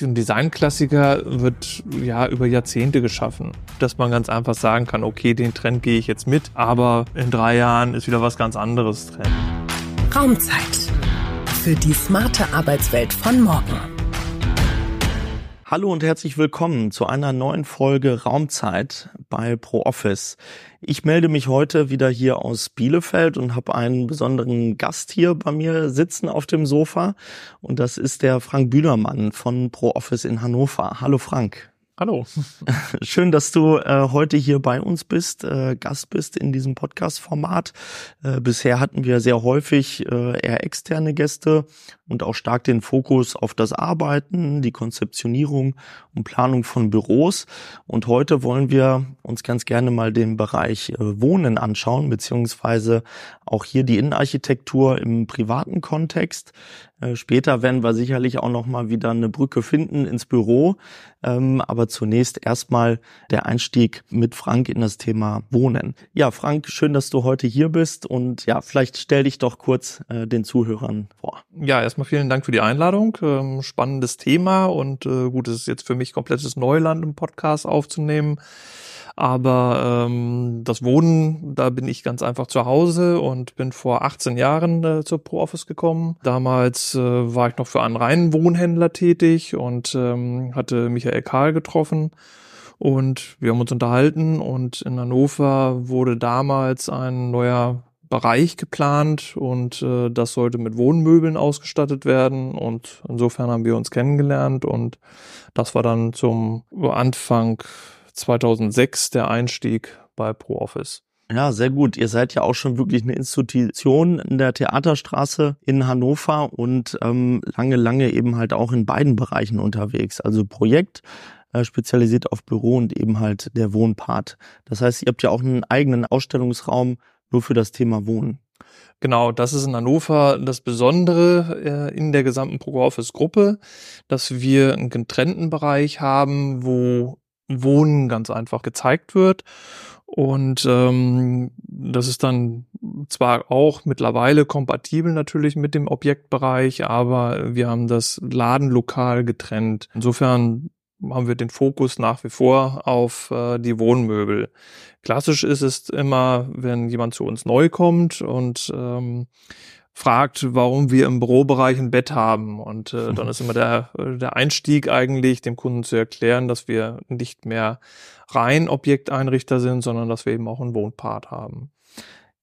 Ein Designklassiker wird ja über Jahrzehnte geschaffen, dass man ganz einfach sagen kann, okay, den Trend gehe ich jetzt mit, aber in drei Jahren ist wieder was ganz anderes Trend. Raumzeit für die smarte Arbeitswelt von morgen. Hallo und herzlich willkommen zu einer neuen Folge Raumzeit bei ProOffice. Ich melde mich heute wieder hier aus Bielefeld und habe einen besonderen Gast hier bei mir sitzen auf dem Sofa und das ist der Frank Bühlermann von ProOffice in Hannover. Hallo Frank. Hallo. Schön, dass du äh, heute hier bei uns bist, äh, Gast bist in diesem Podcast-Format. Äh, bisher hatten wir sehr häufig äh, eher externe Gäste und auch stark den Fokus auf das Arbeiten, die Konzeptionierung und Planung von Büros. Und heute wollen wir uns ganz gerne mal den Bereich äh, Wohnen anschauen, beziehungsweise auch hier die Innenarchitektur im privaten Kontext. Äh, später werden wir sicherlich auch noch mal wieder eine Brücke finden ins Büro. Ähm, aber zunächst erstmal der Einstieg mit Frank in das Thema Wohnen. Ja, Frank, schön, dass du heute hier bist und ja, vielleicht stell dich doch kurz äh, den Zuhörern vor. Ja, erstmal vielen Dank für die Einladung. Ähm, spannendes Thema und äh, gut, es ist jetzt für mich komplettes Neuland im Podcast aufzunehmen. Aber ähm, das Wohnen, da bin ich ganz einfach zu Hause und bin vor 18 Jahren äh, zur ProOffice gekommen. Damals äh, war ich noch für einen reinen Wohnhändler tätig und ähm, hatte Michael Karl getroffen. Und wir haben uns unterhalten und in Hannover wurde damals ein neuer Bereich geplant und äh, das sollte mit Wohnmöbeln ausgestattet werden und insofern haben wir uns kennengelernt und das war dann zum Anfang 2006 der Einstieg bei ProOffice. Ja, sehr gut. Ihr seid ja auch schon wirklich eine Institution in der Theaterstraße in Hannover und ähm, lange, lange eben halt auch in beiden Bereichen unterwegs. Also Projekt, äh, spezialisiert auf Büro und eben halt der Wohnpart. Das heißt, ihr habt ja auch einen eigenen Ausstellungsraum nur für das Thema Wohnen. Genau, das ist in Hannover das Besondere äh, in der gesamten ProOffice-Gruppe, dass wir einen getrennten Bereich haben, wo Wohnen ganz einfach gezeigt wird. Und ähm, das ist dann zwar auch mittlerweile kompatibel natürlich mit dem Objektbereich, aber wir haben das Ladenlokal getrennt. Insofern haben wir den Fokus nach wie vor auf äh, die Wohnmöbel. Klassisch ist es immer, wenn jemand zu uns neu kommt und ähm, fragt, warum wir im Bürobereich ein Bett haben. Und äh, dann ist immer der, der Einstieg eigentlich, dem Kunden zu erklären, dass wir nicht mehr rein Objekteinrichter sind, sondern dass wir eben auch einen Wohnpart haben.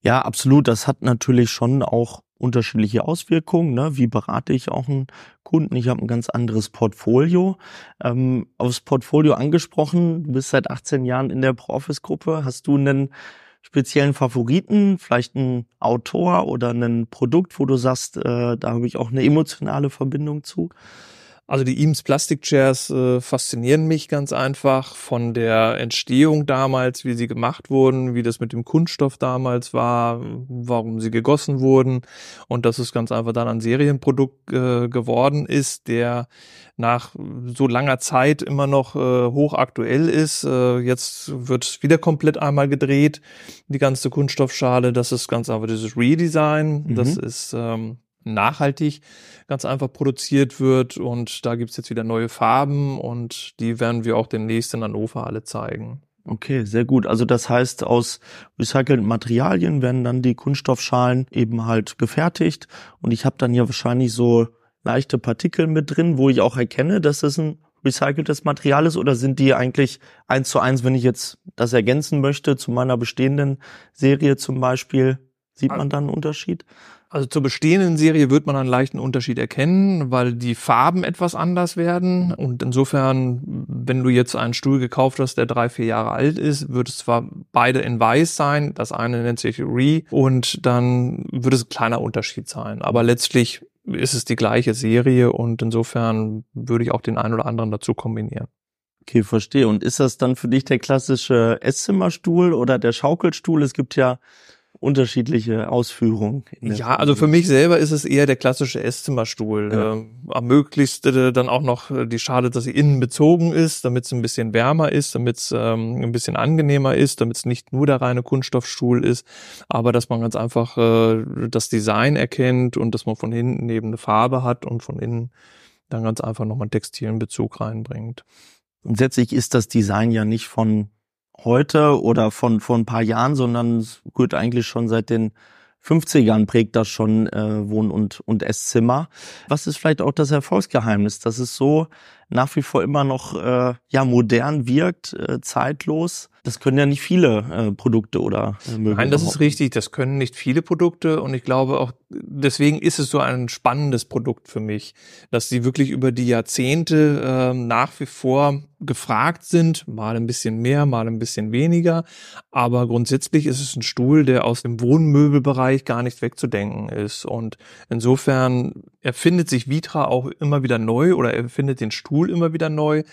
Ja, absolut. Das hat natürlich schon auch unterschiedliche Auswirkungen. Ne? Wie berate ich auch einen Kunden? Ich habe ein ganz anderes Portfolio. Ähm, aufs Portfolio angesprochen, du bist seit 18 Jahren in der Pro-Office-Gruppe. Hast du einen speziellen Favoriten, vielleicht ein Autor oder ein Produkt, wo du sagst, äh, da habe ich auch eine emotionale Verbindung zu? Also die Eames Plastic Chairs äh, faszinieren mich ganz einfach von der Entstehung damals, wie sie gemacht wurden, wie das mit dem Kunststoff damals war, warum sie gegossen wurden und dass es ganz einfach dann ein Serienprodukt äh, geworden ist, der nach so langer Zeit immer noch äh, hochaktuell ist. Äh, jetzt wird wieder komplett einmal gedreht, die ganze Kunststoffschale. Das ist ganz einfach dieses Redesign. Mhm. Das ist ähm, nachhaltig ganz einfach produziert wird. Und da gibt's jetzt wieder neue Farben und die werden wir auch demnächst in Hannover alle zeigen. Okay, sehr gut. Also das heißt, aus recycelten Materialien werden dann die Kunststoffschalen eben halt gefertigt. Und ich habe dann ja wahrscheinlich so leichte Partikel mit drin, wo ich auch erkenne, dass es ein recyceltes Material ist? Oder sind die eigentlich eins zu eins, wenn ich jetzt das ergänzen möchte zu meiner bestehenden Serie zum Beispiel, sieht man dann einen Unterschied? Also zur bestehenden Serie wird man einen leichten Unterschied erkennen, weil die Farben etwas anders werden. Und insofern, wenn du jetzt einen Stuhl gekauft hast, der drei, vier Jahre alt ist, wird es zwar beide in weiß sein, das eine nennt sich Re, und dann wird es ein kleiner Unterschied sein. Aber letztlich ist es die gleiche Serie und insofern würde ich auch den einen oder anderen dazu kombinieren. Okay, verstehe. Und ist das dann für dich der klassische Esszimmerstuhl oder der Schaukelstuhl? Es gibt ja unterschiedliche Ausführungen. Ja, also für mich selber ist es eher der klassische Esszimmerstuhl. Ja. Ähm, am möglichst äh, dann auch noch äh, die Schale, dass sie innen bezogen ist, damit es ein bisschen wärmer ist, damit es ähm, ein bisschen angenehmer ist, damit es nicht nur der reine Kunststoffstuhl ist, aber dass man ganz einfach äh, das Design erkennt und dass man von hinten eben eine Farbe hat und von innen dann ganz einfach nochmal einen textilen Bezug reinbringt. Grundsätzlich ist das Design ja nicht von heute oder von vor ein paar Jahren, sondern es gehört eigentlich schon seit den 50ern prägt das schon äh, Wohn- und, und Esszimmer. Was ist vielleicht auch das Erfolgsgeheimnis, dass es so nach wie vor immer noch äh, ja modern wirkt, äh, zeitlos? Das können ja nicht viele äh, Produkte oder äh, Möbel. Nein, das ist richtig. Das können nicht viele Produkte und ich glaube auch deswegen ist es so ein spannendes Produkt für mich, dass sie wirklich über die Jahrzehnte äh, nach wie vor gefragt sind, mal ein bisschen mehr, mal ein bisschen weniger, aber grundsätzlich ist es ein Stuhl, der aus dem Wohnmöbelbereich gar nicht wegzudenken ist und insofern erfindet sich Vitra auch immer wieder neu oder erfindet den Stuhl immer wieder neu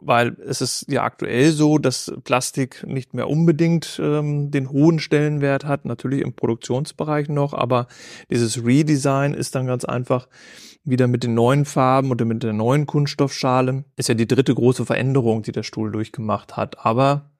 weil es ist ja aktuell so, dass Plastik nicht mehr unbedingt ähm, den hohen Stellenwert hat, natürlich im Produktionsbereich noch, aber dieses Redesign ist dann ganz einfach wieder mit den neuen Farben oder mit der neuen Kunststoffschale. Ist ja die dritte große Veränderung, die der Stuhl durchgemacht hat, aber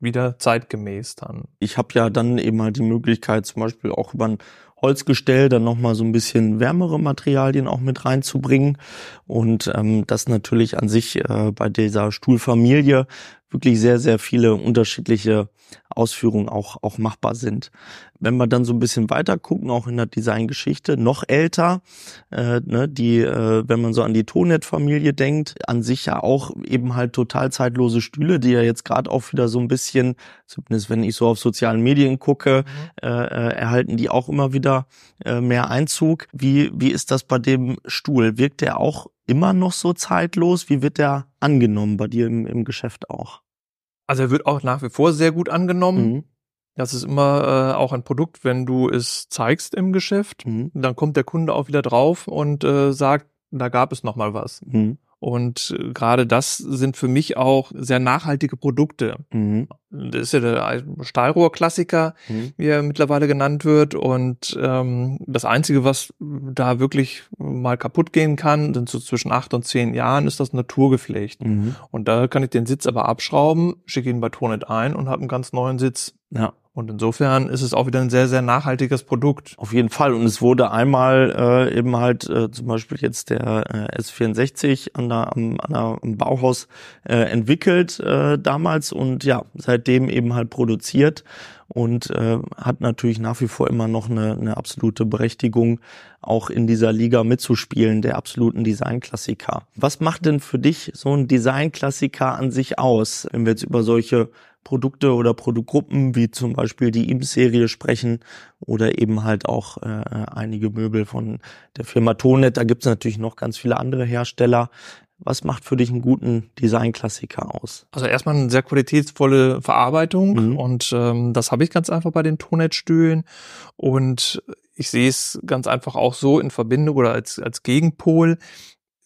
wieder zeitgemäß dann. Ich habe ja dann eben halt die Möglichkeit, zum Beispiel auch über ein Holzgestell dann nochmal so ein bisschen wärmere Materialien auch mit reinzubringen. Und ähm, das natürlich an sich äh, bei dieser Stuhlfamilie wirklich sehr, sehr viele unterschiedliche Ausführungen auch, auch machbar sind. Wenn wir dann so ein bisschen weiter gucken, auch in der Designgeschichte, noch älter, äh, ne, die, äh, wenn man so an die Tonet-Familie denkt, an sich ja auch eben halt total zeitlose Stühle, die ja jetzt gerade auch wieder so ein bisschen, zumindest wenn ich so auf sozialen Medien gucke, mhm. äh, äh, erhalten die auch immer wieder äh, mehr Einzug. Wie, wie ist das bei dem Stuhl? Wirkt der auch immer noch so zeitlos? Wie wird der angenommen bei dir im, im Geschäft auch? Also er wird auch nach wie vor sehr gut angenommen. Mhm. Das ist immer äh, auch ein Produkt, wenn du es zeigst im Geschäft, mhm. dann kommt der Kunde auch wieder drauf und äh, sagt, da gab es noch mal was. Mhm. Und äh, gerade das sind für mich auch sehr nachhaltige Produkte. Mhm. Das ist ja der Stahlrohr-Klassiker, mhm. wie er mittlerweile genannt wird. Und ähm, das Einzige, was da wirklich mal kaputt gehen kann, sind so zwischen acht und zehn Jahren, ist das Naturgeflecht. Mhm. Und da kann ich den Sitz aber abschrauben, schicke ihn bei Tonet ein und habe einen ganz neuen Sitz. Ja. Und insofern ist es auch wieder ein sehr, sehr nachhaltiges Produkt. Auf jeden Fall. Und es wurde einmal äh, eben halt äh, zum Beispiel jetzt der äh, S64 an der, am, an der, am Bauhaus äh, entwickelt äh, damals und ja, seitdem eben halt produziert und äh, hat natürlich nach wie vor immer noch eine, eine absolute Berechtigung, auch in dieser Liga mitzuspielen, der absoluten Designklassiker. Was macht denn für dich so ein Designklassiker an sich aus, wenn wir jetzt über solche Produkte oder Produktgruppen wie zum Beispiel die IM-Serie sprechen oder eben halt auch äh, einige Möbel von der Firma Tonet. Da gibt es natürlich noch ganz viele andere Hersteller. Was macht für dich einen guten Designklassiker aus? Also erstmal eine sehr qualitätsvolle Verarbeitung mhm. und ähm, das habe ich ganz einfach bei den Tonet-Stühlen und ich sehe es ganz einfach auch so in Verbindung oder als, als Gegenpol.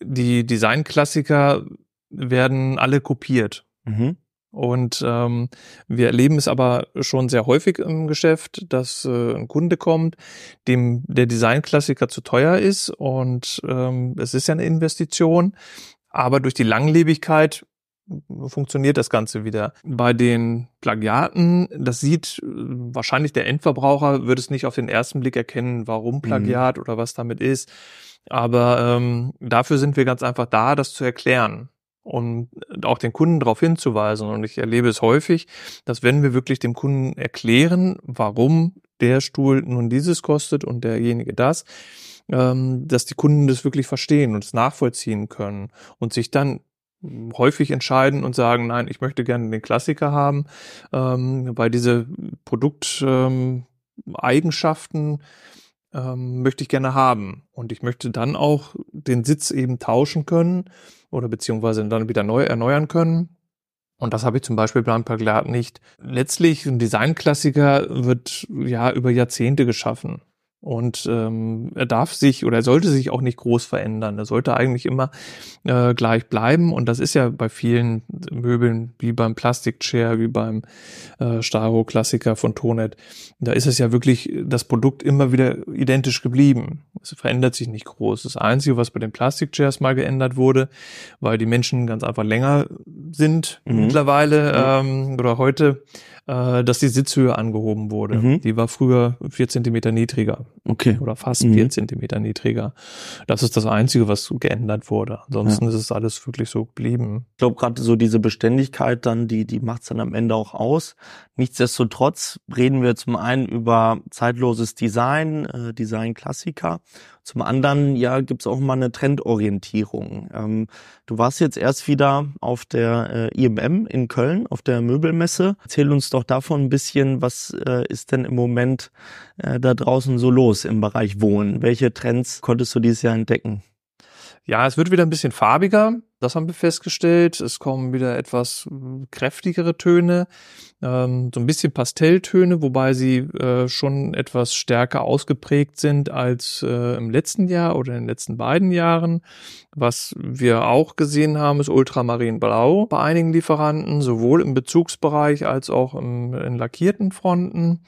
Die Designklassiker werden alle kopiert. Mhm. Und ähm, wir erleben es aber schon sehr häufig im Geschäft, dass äh, ein Kunde kommt, dem der Designklassiker zu teuer ist und ähm, es ist ja eine Investition, aber durch die Langlebigkeit funktioniert das Ganze wieder. Bei den Plagiaten, das sieht äh, wahrscheinlich der Endverbraucher, wird es nicht auf den ersten Blick erkennen, warum mhm. Plagiat mhm. oder was damit ist. Aber ähm, dafür sind wir ganz einfach da, das zu erklären und auch den Kunden darauf hinzuweisen. Und ich erlebe es häufig, dass wenn wir wirklich dem Kunden erklären, warum der Stuhl nun dieses kostet und derjenige das, ähm, dass die Kunden das wirklich verstehen und es nachvollziehen können und sich dann häufig entscheiden und sagen, nein, ich möchte gerne den Klassiker haben, ähm, weil diese Produkteigenschaften ähm, möchte ich gerne haben. Und ich möchte dann auch den Sitz eben tauschen können oder beziehungsweise dann wieder neu erneuern können. Und das habe ich zum Beispiel beim Paglat nicht. Letztlich ein Designklassiker wird ja über Jahrzehnte geschaffen. Und ähm, er darf sich oder er sollte sich auch nicht groß verändern. Er sollte eigentlich immer äh, gleich bleiben. Und das ist ja bei vielen Möbeln, wie beim Plastic Chair, wie beim äh, Staro-Klassiker von Tonet. Da ist es ja wirklich das Produkt immer wieder identisch geblieben. Es verändert sich nicht groß. Das Einzige, was bei den Plastic Chairs mal geändert wurde, weil die Menschen ganz einfach länger sind mhm. mittlerweile ähm, oder heute, äh, dass die Sitzhöhe angehoben wurde. Mhm. Die war früher vier Zentimeter niedriger. Okay. Oder fast Mhm. vier Zentimeter niedriger. Das ist das Einzige, was geändert wurde. Ansonsten Ja. ist es alles wirklich so geblieben. Ich glaube, gerade so diese Beständigkeit dann, die, die macht's dann am Ende auch aus. Nichtsdestotrotz reden wir zum einen über zeitloses Design, äh, Design-Klassiker. Zum anderen, ja, gibt's auch mal eine Trendorientierung. Ähm, du warst jetzt erst wieder auf der äh, IMM in Köln, auf der Möbelmesse. Erzähl uns doch davon ein bisschen, was äh, ist denn im Moment äh, da draußen so los im Bereich Wohnen? Welche Trends konntest du dieses Jahr entdecken? Ja, es wird wieder ein bisschen farbiger. Das haben wir festgestellt. Es kommen wieder etwas äh, kräftigere Töne, ähm, so ein bisschen Pastelltöne, wobei sie äh, schon etwas stärker ausgeprägt sind als äh, im letzten Jahr oder in den letzten beiden Jahren. Was wir auch gesehen haben, ist Ultramarinblau bei einigen Lieferanten, sowohl im Bezugsbereich als auch im, in lackierten Fronten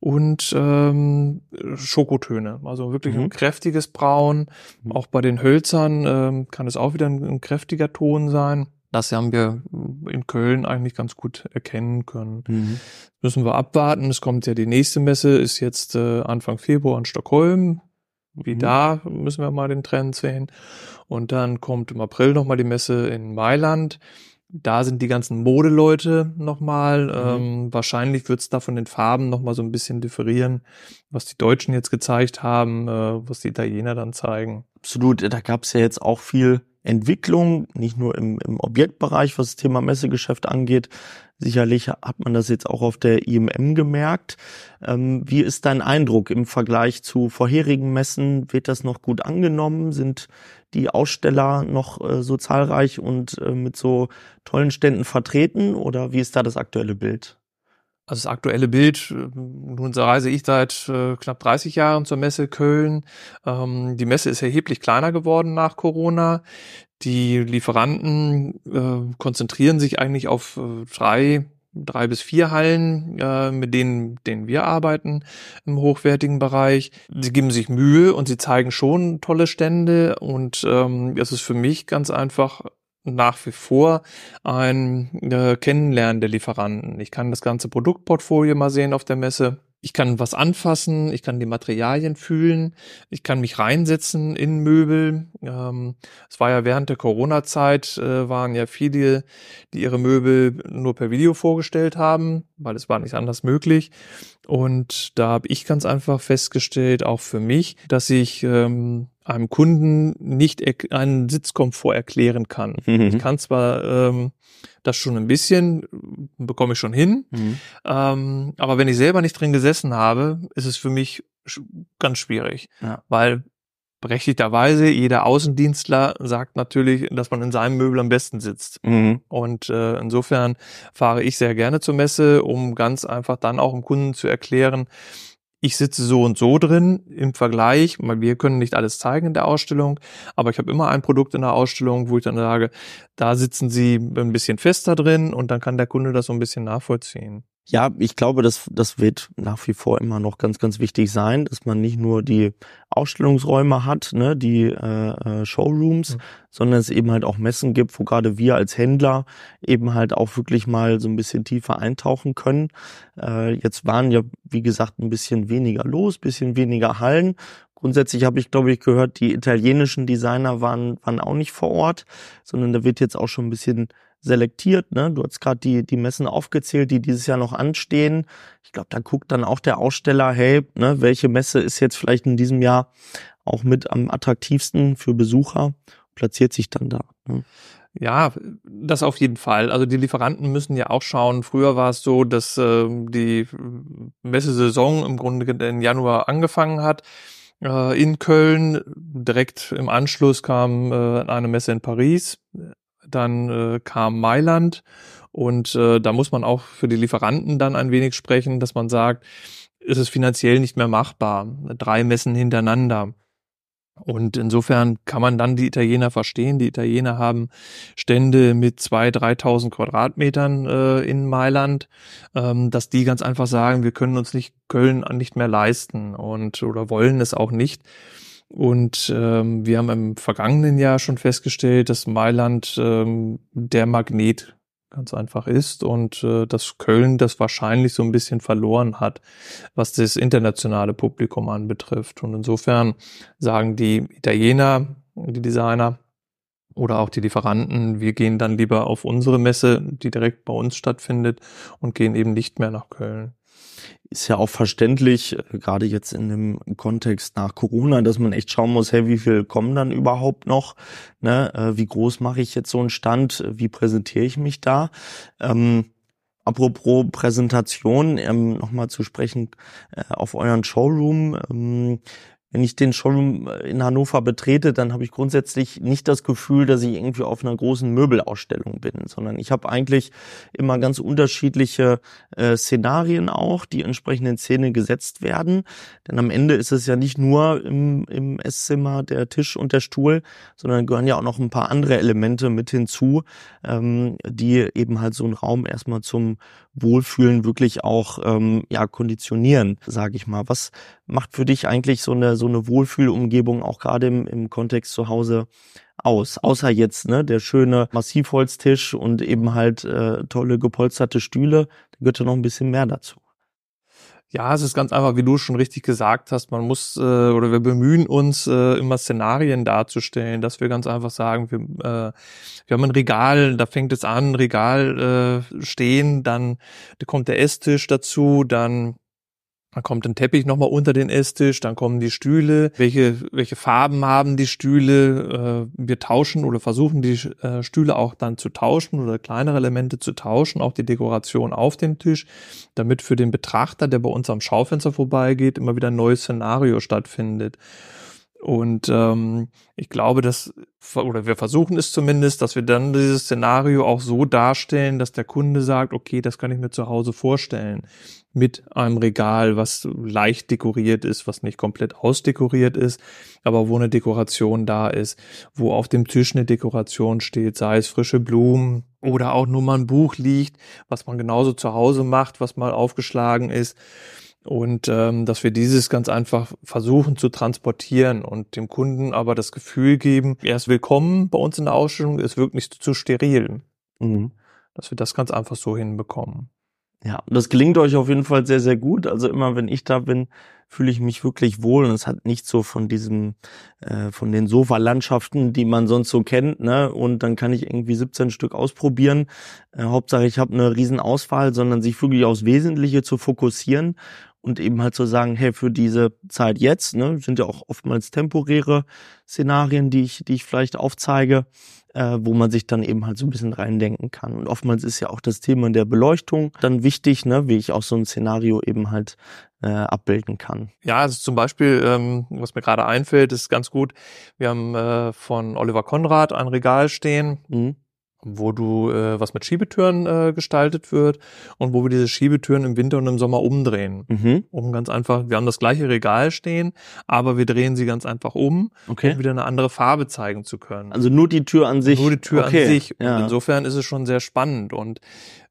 und ähm, Schokotöne, also wirklich Mhm. ein kräftiges Braun. Mhm. Auch bei den Hölzern ähm, kann es auch wieder ein, ein kräftiger Ton sein. Das haben wir in Köln eigentlich ganz gut erkennen können. Mhm. Müssen wir abwarten. Es kommt ja die nächste Messe, ist jetzt äh, Anfang Februar in Stockholm. Wie Mhm. da müssen wir mal den Trend sehen. Und dann kommt im April nochmal die Messe in Mailand. Da sind die ganzen Modeleute nochmal. Ähm, wahrscheinlich wird es da von den Farben nochmal so ein bisschen differieren, was die Deutschen jetzt gezeigt haben, äh, was die Italiener dann zeigen. Absolut, da gab es ja jetzt auch viel Entwicklung, nicht nur im, im Objektbereich, was das Thema Messegeschäft angeht. Sicherlich hat man das jetzt auch auf der IMM gemerkt. Ähm, wie ist dein Eindruck im Vergleich zu vorherigen Messen? Wird das noch gut angenommen? Sind die Aussteller noch äh, so zahlreich und äh, mit so tollen Ständen vertreten? Oder wie ist da das aktuelle Bild? Also das aktuelle Bild, äh, nun reise ich seit äh, knapp 30 Jahren zur Messe Köln. Ähm, die Messe ist erheblich kleiner geworden nach Corona. Die Lieferanten äh, konzentrieren sich eigentlich auf äh, drei, drei bis vier Hallen, äh, mit denen, denen wir arbeiten im hochwertigen Bereich. Sie geben sich Mühe und sie zeigen schon tolle Stände und ähm, es ist für mich ganz einfach nach wie vor ein äh, Kennenlernen der Lieferanten. Ich kann das ganze Produktportfolio mal sehen auf der Messe. Ich kann was anfassen, ich kann die Materialien fühlen, ich kann mich reinsetzen in Möbel. Ähm, es war ja während der Corona-Zeit, äh, waren ja viele, die ihre Möbel nur per Video vorgestellt haben, weil es war nicht anders möglich. Und da habe ich ganz einfach festgestellt, auch für mich, dass ich ähm, einem Kunden nicht einen Sitzkomfort erklären kann. Ich kann zwar ähm, das schon ein bisschen, bekomme ich schon hin, Mhm. ähm, aber wenn ich selber nicht drin gesessen habe, ist es für mich ganz schwierig, Ja. weil berechtigterweise jeder Außendienstler sagt natürlich, dass man in seinem Möbel am besten sitzt. Mhm. Und äh, insofern fahre ich sehr gerne zur Messe, um ganz einfach dann auch dem Kunden zu erklären, ich sitze so und so drin im Vergleich, wir können nicht alles zeigen in der Ausstellung, aber ich habe immer ein Produkt in der Ausstellung, wo ich dann sage, da sitzen Sie ein bisschen fester drin und dann kann der Kunde das so ein bisschen nachvollziehen. Ja, ich glaube, das, das wird nach wie vor immer noch ganz, ganz wichtig sein, dass man nicht nur die Ausstellungsräume hat, ne, die äh, äh, Showrooms, Mhm. sondern es eben halt auch Messen gibt, wo gerade wir als Händler eben halt auch wirklich mal so ein bisschen tiefer eintauchen können. Äh, jetzt waren ja, wie gesagt, ein bisschen weniger los, bisschen weniger Hallen. Grundsätzlich habe ich, glaube ich, gehört, die italienischen Designer waren, waren auch nicht vor Ort, sondern da wird jetzt auch schon ein bisschen selektiert. Ne? Du hast gerade die, die Messen aufgezählt, die dieses Jahr noch anstehen. Ich glaube, da guckt dann auch der Aussteller, hey, ne, welche Messe ist jetzt vielleicht in diesem Jahr auch mit am attraktivsten für Besucher, platziert sich dann da. Ne? Ja, das auf jeden Fall. Also die Lieferanten müssen ja auch schauen. Früher war es so, dass äh, die Messesaison im Grunde im Januar angefangen hat äh, in Köln. Direkt im Anschluss kam äh, eine Messe in Paris. Dann äh, kam Mailand. Und äh, da muss man auch für die Lieferanten dann ein wenig sprechen, dass man sagt, ist es finanziell nicht mehr machbar. Drei Messen hintereinander. Und insofern kann man dann die Italiener verstehen. Die Italiener haben Stände mit zwei, 3.000 Quadratmetern äh, in Mailand, ähm, dass die ganz einfach sagen, wir können uns nicht Köln nicht mehr leisten und oder wollen es auch nicht. Und ähm, wir haben im vergangenen Jahr schon festgestellt, dass Mailand ähm, der Magnet ganz einfach ist und äh, dass Köln das wahrscheinlich so ein bisschen verloren hat, was das internationale Publikum anbetrifft. Und insofern sagen die Italiener, die Designer oder auch die Lieferanten, wir gehen dann lieber auf unsere Messe, die direkt bei uns stattfindet und gehen eben nicht mehr nach Köln ist ja auch verständlich, äh, gerade jetzt in dem Kontext nach Corona, dass man echt schauen muss, hey, wie viel kommen dann überhaupt noch? Ne? Äh, wie groß mache ich jetzt so einen Stand? Wie präsentiere ich mich da? Ähm, apropos Präsentation, ähm, nochmal zu sprechen äh, auf euren Showroom. Ähm, wenn ich den Showroom in Hannover betrete, dann habe ich grundsätzlich nicht das Gefühl, dass ich irgendwie auf einer großen Möbelausstellung bin, sondern ich habe eigentlich immer ganz unterschiedliche äh, Szenarien auch, die entsprechend in Szene gesetzt werden. Denn am Ende ist es ja nicht nur im, im Esszimmer der Tisch und der Stuhl, sondern gehören ja auch noch ein paar andere Elemente mit hinzu, ähm, die eben halt so einen Raum erstmal zum Wohlfühlen wirklich auch ähm, ja konditionieren, sage ich mal. Was macht für dich eigentlich so eine so eine Wohlfühlumgebung auch gerade im, im Kontext zu Hause aus? Außer jetzt ne der schöne Massivholztisch und eben halt äh, tolle gepolsterte Stühle, da gehört ja noch ein bisschen mehr dazu. Ja, es ist ganz einfach, wie du schon richtig gesagt hast, man muss äh, oder wir bemühen uns äh, immer Szenarien darzustellen, dass wir ganz einfach sagen, wir, äh, wir haben ein Regal, da fängt es an, Regal äh, stehen, dann da kommt der Esstisch dazu, dann dann kommt ein Teppich nochmal unter den Esstisch, dann kommen die Stühle. Welche, welche Farben haben die Stühle? Äh, wir tauschen oder versuchen die äh, Stühle auch dann zu tauschen oder kleinere Elemente zu tauschen, auch die Dekoration auf dem Tisch, damit für den Betrachter, der bei uns am Schaufenster vorbeigeht, immer wieder ein neues Szenario stattfindet. Und ähm, ich glaube, dass, oder wir versuchen es zumindest, dass wir dann dieses Szenario auch so darstellen, dass der Kunde sagt, okay, das kann ich mir zu Hause vorstellen. Mit einem Regal, was leicht dekoriert ist, was nicht komplett ausdekoriert ist, aber wo eine Dekoration da ist, wo auf dem Tisch eine Dekoration steht, sei es frische Blumen oder auch nur mal ein Buch liegt, was man genauso zu Hause macht, was mal aufgeschlagen ist und ähm, dass wir dieses ganz einfach versuchen zu transportieren und dem Kunden aber das Gefühl geben, er ist willkommen bei uns in der Ausstellung, es wirkt nicht zu steril. Mhm. Dass wir das ganz einfach so hinbekommen. Ja, das gelingt euch auf jeden Fall sehr, sehr gut. Also immer, wenn ich da bin, fühle ich mich wirklich wohl und es hat nicht so von diesem, äh, von den Sofalandschaften, die man sonst so kennt, ne? Und dann kann ich irgendwie 17 Stück ausprobieren. Äh, Hauptsache, ich habe eine riesen Auswahl, sondern sich wirklich aufs Wesentliche zu fokussieren und eben halt zu sagen, hey, für diese Zeit jetzt, ne, sind ja auch oftmals temporäre Szenarien, die ich, die ich vielleicht aufzeige, äh, wo man sich dann eben halt so ein bisschen reindenken kann. Und oftmals ist ja auch das Thema der Beleuchtung dann wichtig, ne, wie ich auch so ein Szenario eben halt äh, abbilden kann. Ja, also zum Beispiel, ähm, was mir gerade einfällt, ist ganz gut. Wir haben äh, von Oliver Konrad ein Regal stehen. Mhm wo du äh, was mit Schiebetüren äh, gestaltet wird und wo wir diese Schiebetüren im Winter und im Sommer umdrehen. Mhm. Um ganz einfach, wir haben das gleiche Regal stehen, aber wir drehen sie ganz einfach um, okay. um wieder eine andere Farbe zeigen zu können. Also nur die Tür an sich. Nur die Tür okay. an sich. Ja. Insofern ist es schon sehr spannend und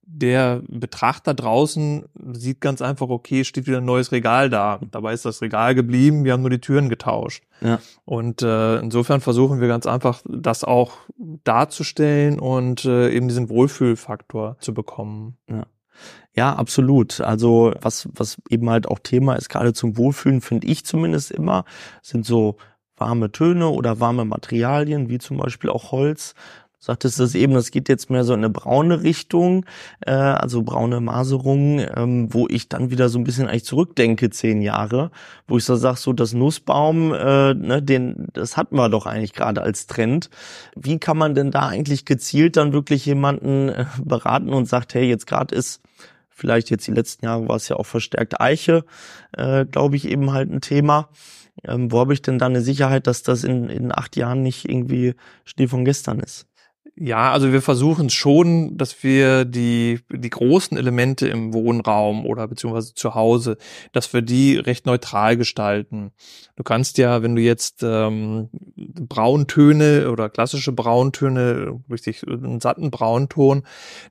der Betrachter draußen sieht ganz einfach, okay, steht wieder ein neues Regal da. Dabei ist das Regal geblieben, wir haben nur die Türen getauscht. Ja. Und äh, insofern versuchen wir ganz einfach, das auch darzustellen und äh, eben diesen Wohlfühlfaktor zu bekommen. Ja. Ja, absolut. Also was, was eben halt auch Thema ist, gerade zum Wohlfühlen, finde ich zumindest immer, sind so warme Töne oder warme Materialien, wie zum Beispiel auch Holz sagtest es eben, das geht jetzt mehr so in eine braune Richtung, äh, also braune Maserung, ähm, wo ich dann wieder so ein bisschen eigentlich zurückdenke, zehn Jahre, wo ich so sage, so das Nussbaum, äh, ne, den, das hatten wir doch eigentlich gerade als Trend. Wie kann man denn da eigentlich gezielt dann wirklich jemanden äh, beraten und sagt, hey, jetzt gerade ist vielleicht jetzt die letzten Jahre war es ja auch verstärkt Eiche, äh, glaube ich, eben halt ein Thema. Ähm, wo habe ich denn da eine Sicherheit, dass das in, in acht Jahren nicht irgendwie Schnee von gestern ist? Ja, also wir versuchen schon, dass wir die, die großen Elemente im Wohnraum oder beziehungsweise zu Hause, dass wir die recht neutral gestalten. Du kannst ja, wenn du jetzt ähm, Brauntöne oder klassische Brauntöne, richtig einen satten Braunton,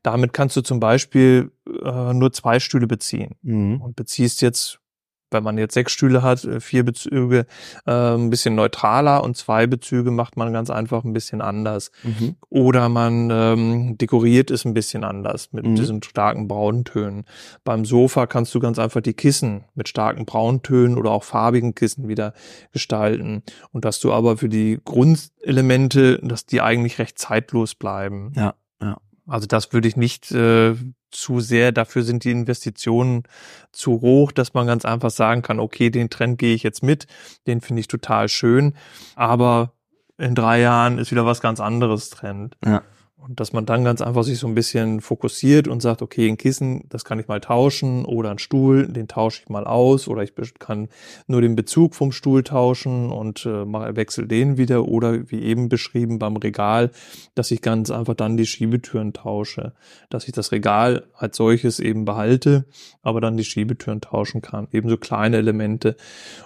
damit kannst du zum Beispiel äh, nur zwei Stühle beziehen mhm. und beziehst jetzt wenn man jetzt sechs Stühle hat, äh, vier Bezüge äh, ein bisschen neutraler und zwei Bezüge macht man ganz einfach ein bisschen anders. Mhm. Oder man ähm, dekoriert es ein bisschen anders mit mhm. diesen starken Brauntönen. Beim Sofa kannst du ganz einfach die Kissen mit starken Brauntönen oder auch farbigen Kissen wieder gestalten. Und dass du aber für die Grundelemente, dass die eigentlich recht zeitlos bleiben. Ja, ja. Also das würde ich nicht äh, zu sehr, dafür sind die Investitionen zu hoch, dass man ganz einfach sagen kann, okay, den Trend gehe ich jetzt mit, den finde ich total schön, aber in drei Jahren ist wieder was ganz anderes Trend. Ja. Und dass man dann ganz einfach sich so ein bisschen fokussiert und sagt, okay, ein Kissen, das kann ich mal tauschen oder ein Stuhl, den tausche ich mal aus oder ich kann nur den Bezug vom Stuhl tauschen und äh, wechsel den wieder oder wie eben beschrieben beim Regal, dass ich ganz einfach dann die Schiebetüren tausche, dass ich das Regal als solches eben behalte, aber dann die Schiebetüren tauschen kann. Ebenso kleine Elemente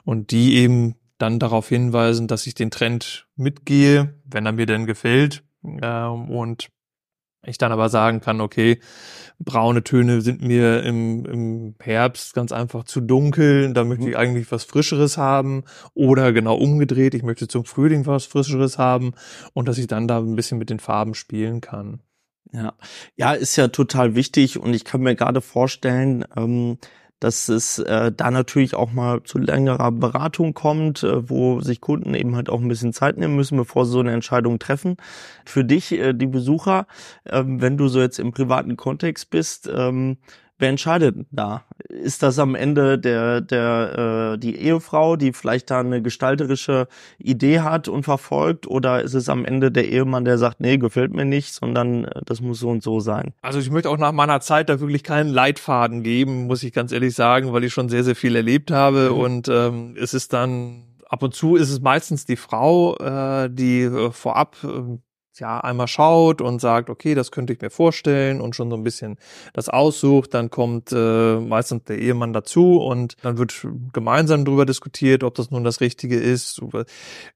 und die eben dann darauf hinweisen, dass ich den Trend mitgehe, wenn er mir denn gefällt, ähm, und ich dann aber sagen kann, okay, braune Töne sind mir im, im Herbst ganz einfach zu dunkel, da möchte ich mhm. eigentlich was Frischeres haben oder genau umgedreht, ich möchte zum Frühling was Frischeres haben und dass ich dann da ein bisschen mit den Farben spielen kann. Ja, ja, ist ja total wichtig und ich kann mir gerade vorstellen, ähm, dass es äh, da natürlich auch mal zu längerer Beratung kommt, äh, wo sich Kunden eben halt auch ein bisschen Zeit nehmen müssen, bevor sie so eine Entscheidung treffen. Für dich, äh, die Besucher, äh, wenn du so jetzt im privaten Kontext bist, ähm, wer entscheidet da? Ist das am Ende der, der, äh, die Ehefrau, die vielleicht da eine gestalterische Idee hat und verfolgt, oder ist es am Ende der Ehemann, der sagt, nee, gefällt mir nicht, sondern äh, das muss so und so sein? Also ich möchte auch nach meiner Zeit da wirklich keinen Leitfaden geben, muss ich ganz ehrlich sagen, weil ich schon sehr, sehr viel erlebt habe mhm. und ähm, es ist dann ab und zu ist es meistens die Frau, äh, die äh, vorab äh, ja einmal schaut und sagt, okay, das könnte ich mir vorstellen und schon so ein bisschen das aussucht, dann kommt äh, meistens der Ehemann dazu und dann wird gemeinsam darüber diskutiert, ob das nun das Richtige ist.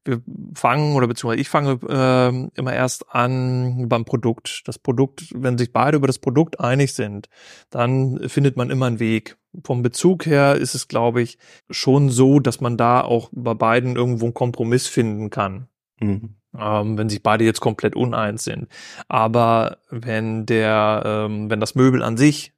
Wir fangen oder beziehungsweise ich fange äh, immer erst an beim Produkt. Das Produkt, wenn sich beide über das Produkt einig sind, dann findet man immer einen Weg. Vom Bezug her ist es, glaube ich, schon so, dass man da auch bei beiden irgendwo einen Kompromiss finden kann. Mhm ähm, wenn sich beide jetzt komplett uneins sind. Aber wenn der, ähm, wenn das Möbel an sich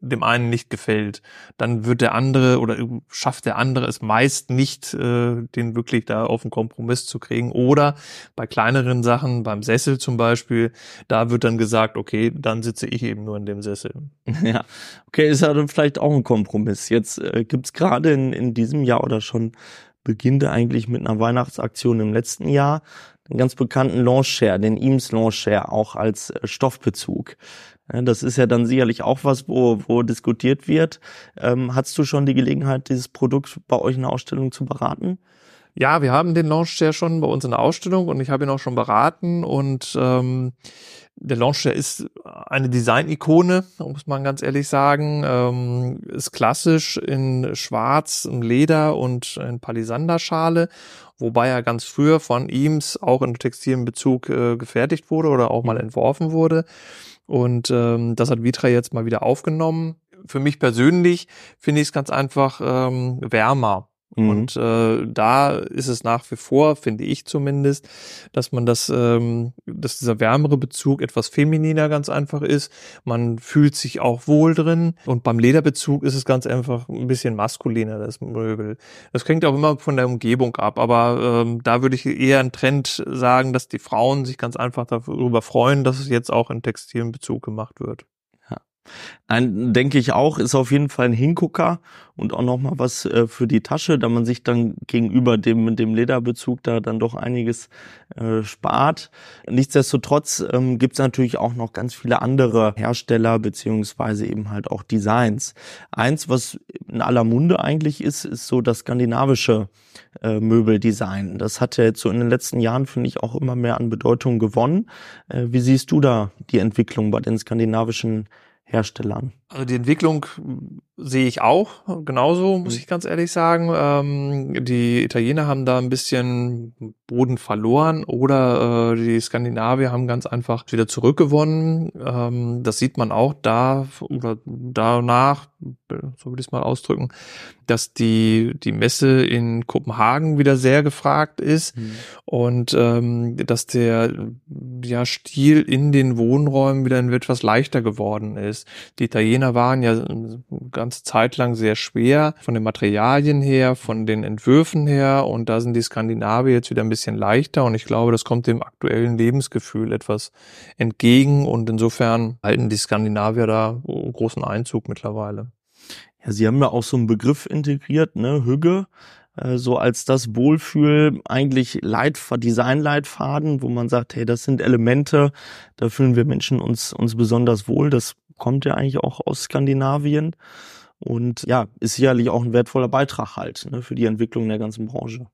dem einen nicht gefällt, dann wird der andere oder schafft der andere es meist nicht, äh, den wirklich da auf einen Kompromiss zu kriegen. Oder bei kleineren Sachen, beim Sessel zum Beispiel, da wird dann gesagt, okay, dann sitze ich eben nur in dem Sessel. Ja, okay, ist ja dann vielleicht auch ein Kompromiss. Jetzt äh, gibt's gerade in, in diesem Jahr oder schon beginnte eigentlich mit einer Weihnachtsaktion im letzten Jahr den ganz bekannten Launch Share, den Eames Launch Share auch als äh, Stoffbezug. Das ist ja dann sicherlich auch was, wo, wo diskutiert wird. Ähm, hattest du schon die Gelegenheit, dieses Produkt bei euch in der Ausstellung zu beraten? Ja, wir haben den Launch Share schon bei uns in der Ausstellung und ich habe ihn auch schon beraten und ähm, der Launcher ist eine Design-Ikone, muss man ganz ehrlich sagen. Ähm, ist klassisch in Schwarz, in Leder und in Palisanderschale, wobei er ganz früher von Eames auch in textilen Bezug äh, gefertigt wurde oder auch mal entworfen wurde. Und ähm, das hat Vitra jetzt mal wieder aufgenommen. Für mich persönlich finde ich es ganz einfach ähm, wärmer. Mhm. Und äh, da ist es nach wie vor, finde ich zumindest, dass man das, ähm, dass dieser wärmere Bezug etwas femininer ganz einfach ist. Man fühlt sich auch wohl drin. Und beim Lederbezug ist es ganz einfach ein bisschen maskuliner, das Möbel. Das hängt auch immer von der Umgebung ab. Aber ähm, da würde ich eher einen Trend sagen, dass die Frauen sich ganz einfach darüber freuen, dass es jetzt auch in textilen Bezug gemacht wird. Ein, denke ich auch, ist auf jeden Fall ein Hingucker und auch nochmal was äh, für die Tasche, da man sich dann gegenüber dem, dem Lederbezug da dann doch einiges äh, spart. Nichtsdestotrotz ähm, gibt es natürlich auch noch ganz viele andere Hersteller beziehungsweise eben halt auch Designs. Eins, was in aller Munde eigentlich ist, ist so das skandinavische äh, Möbeldesign. Das hat ja jetzt so in den letzten Jahren, finde ich, auch immer mehr an Bedeutung gewonnen. Äh, wie siehst du da die Entwicklung bei den skandinavischen Herstellern? Also die Entwicklung sehe ich auch genauso, muss mhm. ich ganz ehrlich sagen. Ähm, die Italiener haben da ein bisschen Boden verloren oder äh, die Skandinavier haben ganz einfach wieder zurückgewonnen. Ähm, das sieht man auch da oder danach so würde ich es mal ausdrücken, dass die, die Messe in Kopenhagen wieder sehr gefragt ist mhm. und ähm, dass der ja, Stil in den Wohnräumen wieder etwas leichter geworden ist. Die Italiener waren ja eine ganze Zeit lang sehr schwer von den Materialien her, von den Entwürfen her. Und da sind die Skandinavier jetzt wieder ein bisschen leichter. Und ich glaube, das kommt dem aktuellen Lebensgefühl etwas entgegen. Und insofern halten die Skandinavier da großen Einzug mittlerweile. Ja, Sie haben ja auch so einen Begriff integriert, ne, Hügge, äh, so als das Wohlfühl eigentlich Leitf Designleitfaden, wo man sagt, hey, das sind Elemente, da fühlen wir Menschen uns uns besonders wohl. Das kommt ja eigentlich auch aus Skandinavien und ja, ist sicherlich auch ein wertvoller Beitrag halt ne, für die Entwicklung der ganzen Branche.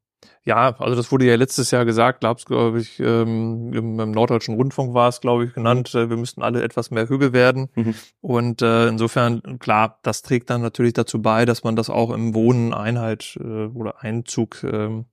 Ja, also das wurde ja letztes Jahr gesagt, glaube ich, ähm, im, im, Norddeutschen Rundfunk war es, glaube ich, genannt, äh, wir müssten alle etwas mehr Hügel werden. Mhm. Und äh, insofern, klar, das trägt dann natürlich dazu bei, dass man das auch im Wohnen Einhalt äh, oder Einzug ähm,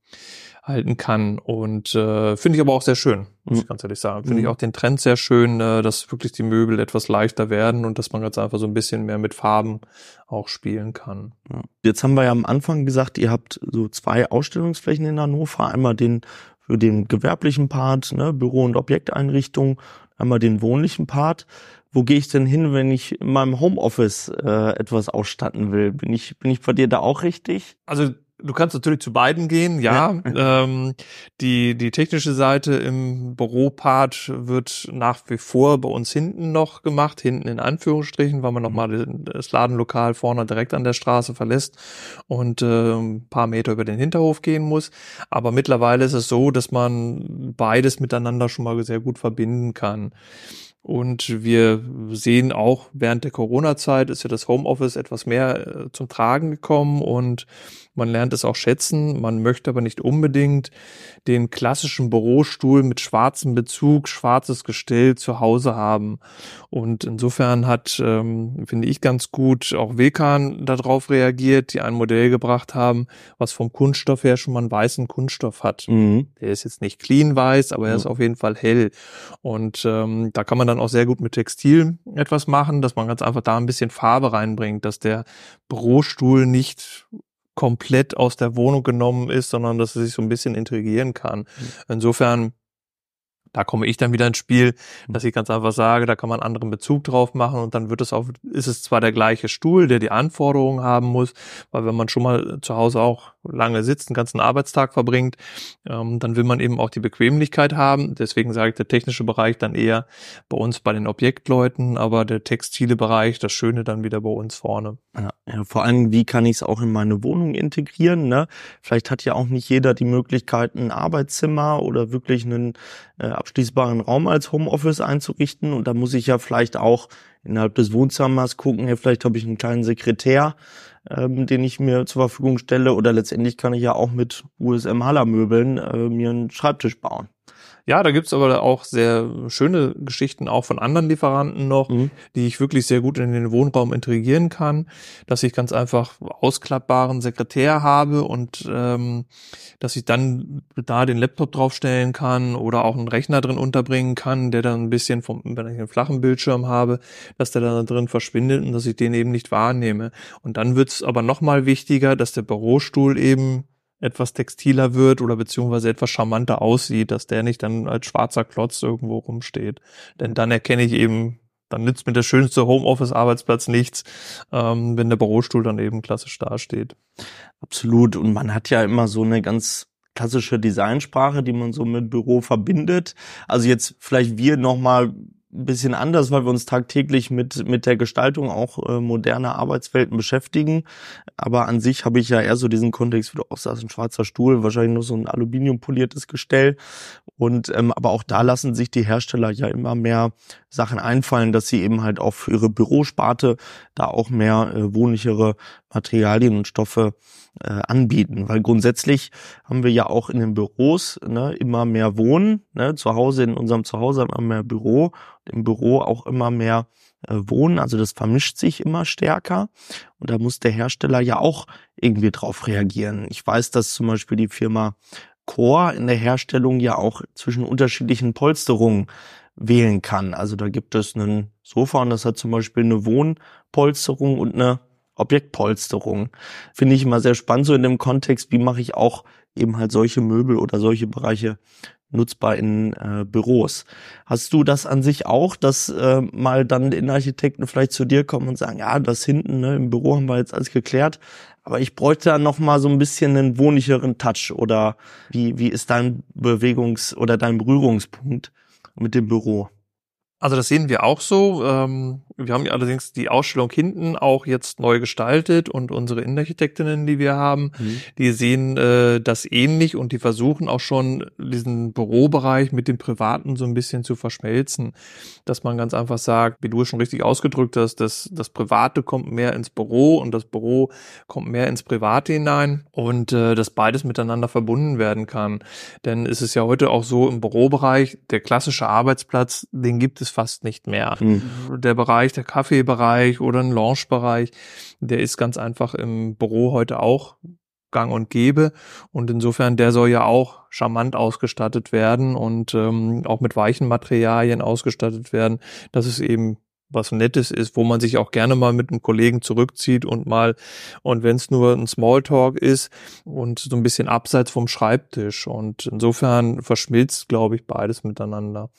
halten kann. Und äh, finde ich aber auch sehr schön, muss mhm. ich ganz ehrlich sagen. Finde mhm. ich auch den Trend sehr schön, äh, dass wirklich die Möbel etwas leichter werden und dass man ganz einfach so ein bisschen mehr mit Farben auch spielen kann. Ja. Jetzt haben wir ja am Anfang gesagt, ihr habt so zwei Ausstellungsflächen in Hannover. Einmal den für den gewerblichen Part, ne, Büro- und Objekteinrichtung, einmal den wohnlichen Part wo gehe ich denn hin, wenn ich in meinem Homeoffice äh, etwas ausstatten will? Bin ich, bin ich bei dir da auch richtig? Also Du kannst natürlich zu beiden gehen, ja. ja. Ähm, die, die technische Seite im Büropart wird nach wie vor bei uns hinten noch gemacht, hinten in Anführungsstrichen, weil man nochmal mhm. das Ladenlokal vorne direkt an der Straße verlässt und äh, ein paar Meter über den Hinterhof gehen muss. Aber mittlerweile ist es so, dass man beides miteinander schon mal sehr gut verbinden kann. Und wir sehen auch während der Corona-Zeit ist ja das Homeoffice etwas mehr äh, zum Tragen gekommen und man lernt es auch schätzen. Man möchte aber nicht unbedingt den klassischen Bürostuhl mit schwarzem Bezug, schwarzes Gestell zu Hause haben. Und insofern hat, ähm, finde ich ganz gut, auch Wilkan darauf reagiert, die ein Modell gebracht haben, was vom Kunststoff her schon mal einen weißen Kunststoff hat. Mhm. Der ist jetzt nicht clean weiß, aber er mhm. ist auf jeden Fall hell. Und ähm, da kann man dann auch sehr gut mit Textil etwas machen, dass man ganz einfach da ein bisschen Farbe reinbringt, dass der Bürostuhl nicht komplett aus der Wohnung genommen ist, sondern dass es sich so ein bisschen integrieren kann. Mhm. Insofern da komme ich dann wieder ins Spiel, mhm. dass ich ganz einfach sage, da kann man einen anderen Bezug drauf machen und dann wird es auch, ist es zwar der gleiche Stuhl, der die Anforderungen haben muss, weil wenn man schon mal zu Hause auch lange sitzt, einen ganzen Arbeitstag verbringt, ähm, dann will man eben auch die Bequemlichkeit haben. Deswegen sage ich, der technische Bereich dann eher bei uns bei den Objektleuten, aber der textile Bereich, das Schöne dann wieder bei uns vorne. Ja, ja vor allem, wie kann ich es auch in meine Wohnung integrieren? Ne? Vielleicht hat ja auch nicht jeder die Möglichkeit, ein Arbeitszimmer oder wirklich einen äh, abschließbaren Raum als Homeoffice einzurichten. Und da muss ich ja vielleicht auch innerhalb des Wohnzimmers gucken, hey, vielleicht habe ich einen kleinen Sekretär, ähm, den ich mir zur Verfügung stelle. Oder letztendlich kann ich ja auch mit USM-Haller-Möbeln äh, mir einen Schreibtisch bauen. Ja, da gibt's aber auch sehr schöne Geschichten auch von anderen Lieferanten noch, mhm. die ich wirklich sehr gut in den Wohnraum integrieren kann, dass ich ganz einfach ausklappbaren Sekretär habe und ähm, dass ich dann da den Laptop draufstellen kann oder auch einen Rechner drin unterbringen kann, der dann ein bisschen vom, wenn ich einen flachen Bildschirm habe, dass der da drin verschwindet und dass ich den eben nicht wahrnehme. Und dann wird's aber nochmal wichtiger, dass der Bürostuhl eben etwas textiler wird oder beziehungsweise etwas charmanter aussieht, dass der nicht dann als schwarzer Klotz irgendwo rumsteht. Denn dann erkenne ich eben, dann nützt mir der schönste Homeoffice-Arbeitsplatz nichts, ähm, wenn der Bürostuhl dann eben klassisch dasteht. Absolut. Und man hat ja immer so eine ganz klassische Designsprache, die man so mit Büro verbindet. Also jetzt vielleicht wir nochmal ein bisschen anders, weil wir uns tagtäglich mit, mit der Gestaltung auch äh, moderner Arbeitswelten beschäftigen. Aber an sich habe ich ja eher so diesen Kontext, wie du auch sagst, ein schwarzer Stuhl, wahrscheinlich nur so ein aluminiumpoliertes Gestell. Und ähm, aber auch da lassen sich die Hersteller ja immer mehr Sachen einfallen, dass sie eben halt auch für ihre Bürosparte da auch mehr äh, wohnlichere Materialien und Stoffe äh, anbieten. Weil grundsätzlich haben wir ja auch in den Büros ne, immer mehr Wohnen. Ne? Zu Hause, in unserem Zuhause wir mehr Büro, im Büro auch immer mehr äh, Wohnen. Also das vermischt sich immer stärker. Und da muss der Hersteller ja auch irgendwie drauf reagieren. Ich weiß, dass zum Beispiel die Firma Core in der Herstellung ja auch zwischen unterschiedlichen Polsterungen wählen kann. Also da gibt es einen Sofa und das hat zum Beispiel eine Wohnpolsterung und eine Objektpolsterung. Finde ich immer sehr spannend, so in dem Kontext, wie mache ich auch eben halt solche Möbel oder solche Bereiche nutzbar in äh, Büros. Hast du das an sich auch, dass äh, mal dann Innenarchitekten vielleicht zu dir kommen und sagen, ja, das hinten ne, im Büro haben wir jetzt alles geklärt, aber ich bräuchte da noch mal so ein bisschen einen wohnlicheren Touch oder wie wie ist dein Bewegungs- oder dein Berührungspunkt mit dem Büro? Also das sehen wir auch so. Ähm, wir haben allerdings die Ausstellung hinten auch jetzt neu gestaltet und unsere Innenarchitektinnen, die wir haben, mhm. die sehen äh, das ähnlich und die versuchen auch schon diesen Bürobereich mit dem Privaten so ein bisschen zu verschmelzen, dass man ganz einfach sagt, wie du es schon richtig ausgedrückt hast, dass das Private kommt mehr ins Büro und das Büro kommt mehr ins Private hinein und äh, dass beides miteinander verbunden werden kann. Denn es ist ja heute auch so im Bürobereich, der klassische Arbeitsplatz, den gibt es fast nicht mehr. Mhm. Der Bereich der Kaffeebereich oder ein Lounge-Bereich, der ist ganz einfach im Büro heute auch gang und gäbe. Und insofern, der soll ja auch charmant ausgestattet werden und ähm, auch mit weichen Materialien ausgestattet werden, dass es eben was Nettes ist, wo man sich auch gerne mal mit einem Kollegen zurückzieht und mal, und wenn es nur ein Smalltalk ist und so ein bisschen abseits vom Schreibtisch. Und insofern verschmilzt, glaube ich, beides miteinander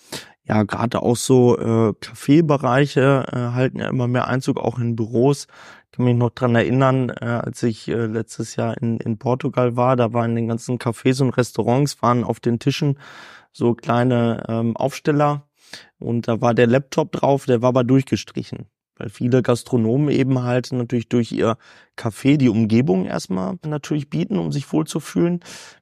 ja, gerade auch so äh, Kaffeebereiche äh, halten ja immer mehr Einzug, auch in Büros. Ich kann mich noch dran erinnern, äh, als ich äh, letztes Jahr in, in Portugal war, da waren in den ganzen Cafés und Restaurants, waren auf den Tischen so kleine ähm, Aufsteller und da war der Laptop drauf, der war aber durchgestrichen. Weil viele Gastronomen eben halt natürlich durch ihr Café die Umgebung erstmal natürlich bieten, um sich wohlzufühlen.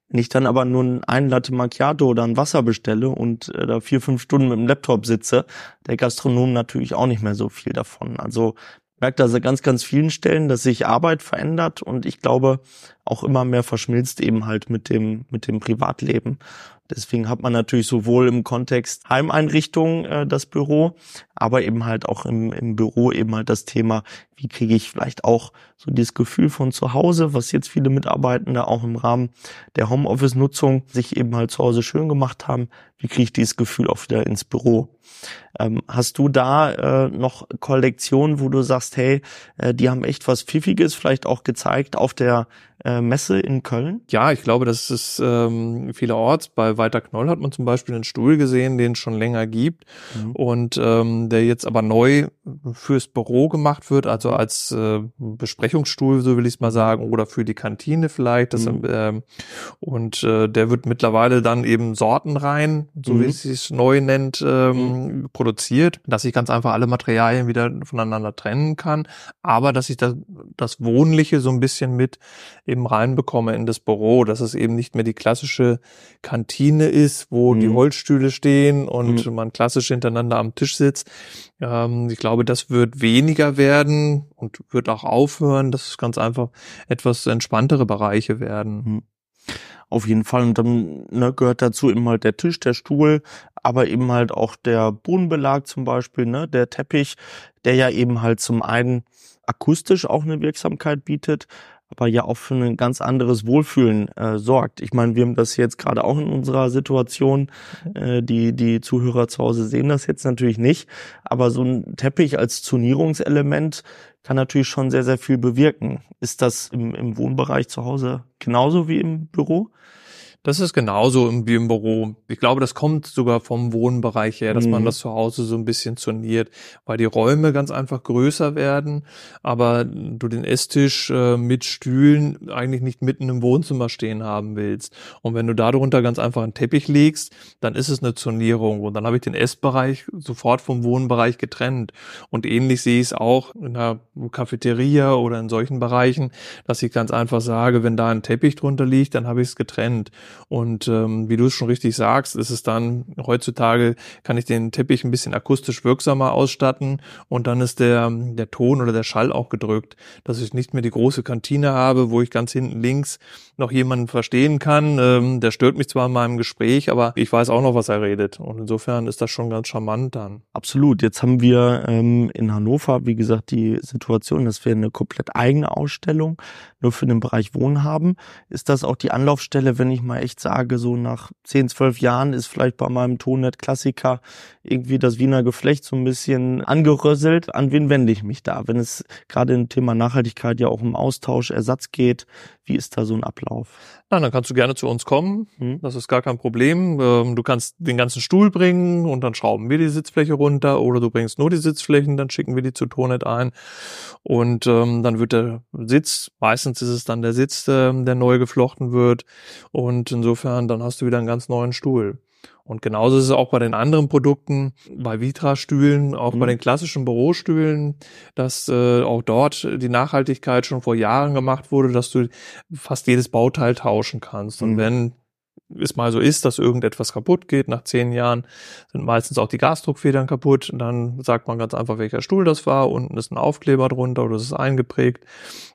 Wenn ich dann aber nur ein Latte Macchiato oder ein Wasser bestelle und äh, da vier, fünf Stunden mit dem Laptop sitze, der Gastronom natürlich auch nicht mehr so viel davon. Also merkt also ganz, ganz vielen Stellen, dass sich Arbeit verändert und ich glaube auch immer mehr verschmilzt eben halt mit dem, mit dem Privatleben. Deswegen hat man natürlich sowohl im Kontext Heimeinrichtung äh, das Büro, aber eben halt auch im, im Büro eben halt das Thema, wie kriege ich vielleicht auch so dieses Gefühl von zu Hause, was jetzt viele Mitarbeitende auch im Rahmen der Homeoffice-Nutzung sich eben halt zu Hause schön gemacht haben, wie kriege ich dieses Gefühl auch wieder ins Büro? Ähm, hast du da äh, noch Kollektionen, wo du sagst, hey, äh, die haben echt was Pfiffiges vielleicht auch gezeigt auf der äh, Messe in Köln? Ja, ich glaube, das ist ähm, vielerorts. Bei Walter Knoll hat man zum Beispiel einen Stuhl gesehen, den es schon länger gibt mhm. und ähm, der jetzt aber neu fürs Büro gemacht wird, also mhm. als äh, Besprechungsstuhl, so will ich es mal sagen, oder für die Kantine vielleicht. Das, mhm. ähm, und äh, der wird mittlerweile dann eben sortenrein, so mhm. wie es sich neu nennt, ähm, mhm. produziert, dass ich ganz einfach alle Materialien wieder voneinander trennen kann, aber dass ich das, das Wohnliche so ein bisschen mit eben reinbekomme in das Büro, dass es eben nicht mehr die klassische Kantine ist, wo mhm. die Holzstühle stehen und mhm. man klassisch hintereinander am Tisch sitzt. Ähm, ich glaube, das wird weniger werden und wird auch aufhören, dass es ganz einfach etwas entspanntere Bereiche werden. Mhm. Auf jeden Fall. Und dann ne, gehört dazu eben halt der Tisch, der Stuhl, aber eben halt auch der Bodenbelag zum Beispiel, ne, der Teppich, der ja eben halt zum einen akustisch auch eine Wirksamkeit bietet, aber ja auch für ein ganz anderes Wohlfühlen äh, sorgt. Ich meine, wir haben das jetzt gerade auch in unserer Situation. Äh, die, die Zuhörer zu Hause sehen das jetzt natürlich nicht. Aber so ein Teppich als Zonierungselement kann natürlich schon sehr, sehr viel bewirken. Ist das im, im Wohnbereich zu Hause genauso wie im Büro? Das ist genauso wie im Büro. Ich glaube, das kommt sogar vom Wohnbereich her, dass mhm. man das zu Hause so ein bisschen zoniert, weil die Räume ganz einfach größer werden, aber du den Esstisch äh, mit Stühlen eigentlich nicht mitten im Wohnzimmer stehen haben willst. Und wenn du darunter ganz einfach einen Teppich legst, dann ist es eine Zonierung und dann habe ich den Essbereich sofort vom Wohnbereich getrennt. Und ähnlich sehe ich es auch in einer Cafeteria oder in solchen Bereichen, dass ich ganz einfach sage, wenn da ein Teppich drunter liegt, dann habe ich es getrennt. Und ähm, wie du es schon richtig sagst, ist es dann heutzutage, kann ich den Teppich ein bisschen akustisch wirksamer ausstatten und dann ist der, der Ton oder der Schall auch gedrückt, dass ich nicht mehr die große Kantine habe, wo ich ganz hinten links noch jemanden verstehen kann. Ähm, der stört mich zwar in meinem Gespräch, aber ich weiß auch noch, was er redet. Und insofern ist das schon ganz charmant dann. Absolut. Jetzt haben wir ähm, in Hannover, wie gesagt, die Situation, dass wir eine komplett eigene Ausstellung nur für den Bereich Wohnen haben. Ist das auch die Anlaufstelle, wenn ich mal echt sage, so nach 10, 12 Jahren ist vielleicht bei meinem Tonnet-Klassiker irgendwie das Wiener Geflecht so ein bisschen angerösselt. An wen wende ich mich da? Wenn es gerade im Thema Nachhaltigkeit ja auch um Austausch, Ersatz geht, wie ist da so ein Ablauf? Na, dann kannst du gerne zu uns kommen. Hm. Das ist gar kein Problem. Ähm, du kannst den ganzen Stuhl bringen und dann schrauben wir die Sitzfläche runter oder du bringst nur die Sitzflächen, dann schicken wir die zu Tonet ein und ähm, dann wird der Sitz, meistens ist es dann der Sitz, äh, der neu geflochten wird und insofern dann hast du wieder einen ganz neuen Stuhl. Und genauso ist es auch bei den anderen Produkten, bei Vitra-Stühlen, auch mhm. bei den klassischen Bürostühlen, dass äh, auch dort die Nachhaltigkeit schon vor Jahren gemacht wurde, dass du fast jedes Bauteil tauschen kannst. Und mhm. wenn es mal so ist, dass irgendetwas kaputt geht. Nach zehn Jahren sind meistens auch die Gasdruckfedern kaputt. Und dann sagt man ganz einfach, welcher Stuhl das war. Unten ist ein Aufkleber drunter oder es ist eingeprägt.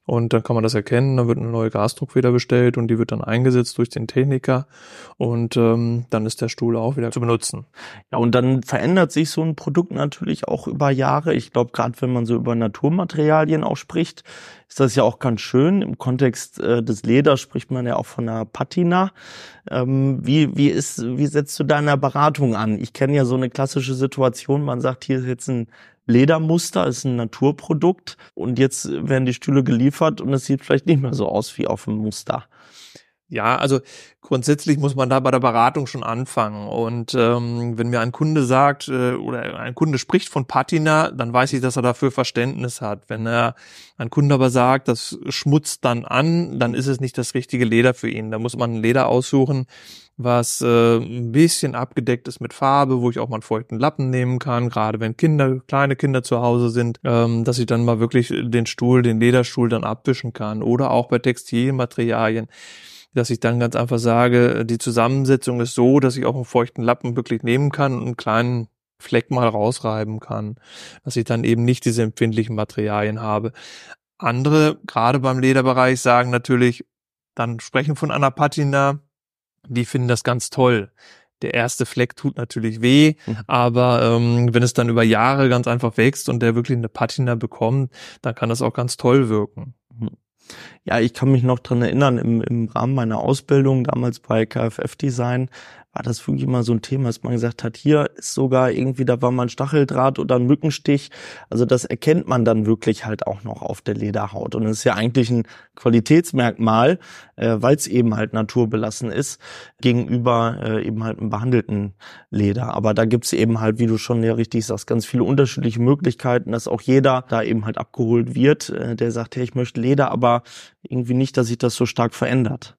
Und dann kann man das erkennen. Dann wird eine neue Gasdruckfeder bestellt und die wird dann eingesetzt durch den Techniker. Und ähm, dann ist der Stuhl auch wieder zu benutzen. Ja, und dann verändert sich so ein Produkt natürlich auch über Jahre. Ich glaube, gerade wenn man so über Naturmaterialien auch spricht, ist das ja auch ganz schön. Im Kontext äh, des Leders spricht man ja auch von einer Patina. Ähm, wie, wie, ist, wie setzt du deine Beratung an? Ich kenne ja so eine klassische Situation, man sagt, hier ist jetzt ein Ledermuster, ist ein Naturprodukt und jetzt werden die Stühle geliefert und es sieht vielleicht nicht mehr so aus wie auf dem Muster. Ja, also grundsätzlich muss man da bei der Beratung schon anfangen. Und ähm, wenn mir ein Kunde sagt äh, oder ein Kunde spricht von Patina, dann weiß ich, dass er dafür Verständnis hat. Wenn er ein Kunde aber sagt, das schmutzt dann an, dann ist es nicht das richtige Leder für ihn. Da muss man ein Leder aussuchen, was äh, ein bisschen abgedeckt ist mit Farbe, wo ich auch mal einen feuchten Lappen nehmen kann, gerade wenn Kinder, kleine Kinder zu Hause sind, ähm, dass ich dann mal wirklich den Stuhl, den Lederstuhl dann abwischen kann. Oder auch bei Textilmaterialien dass ich dann ganz einfach sage, die Zusammensetzung ist so, dass ich auch einen feuchten Lappen wirklich nehmen kann und einen kleinen Fleck mal rausreiben kann, dass ich dann eben nicht diese empfindlichen Materialien habe. Andere, gerade beim Lederbereich, sagen natürlich, dann sprechen von einer Patina, die finden das ganz toll. Der erste Fleck tut natürlich weh, mhm. aber ähm, wenn es dann über Jahre ganz einfach wächst und der wirklich eine Patina bekommt, dann kann das auch ganz toll wirken. Ja, ich kann mich noch dran erinnern, im, im Rahmen meiner Ausbildung, damals bei KFF Design, war das wirklich immer so ein Thema, dass man gesagt hat, hier ist sogar irgendwie, da war mal ein Stacheldraht oder ein Mückenstich. Also das erkennt man dann wirklich halt auch noch auf der Lederhaut. Und es ist ja eigentlich ein Qualitätsmerkmal, äh, weil es eben halt naturbelassen ist, gegenüber äh, eben halt einem behandelten Leder. Aber da gibt's eben halt, wie du schon ja richtig sagst, ganz viele unterschiedliche Möglichkeiten, dass auch jeder da eben halt abgeholt wird, äh, der sagt, hey, ich möchte Leder, aber irgendwie nicht, dass sich das so stark verändert.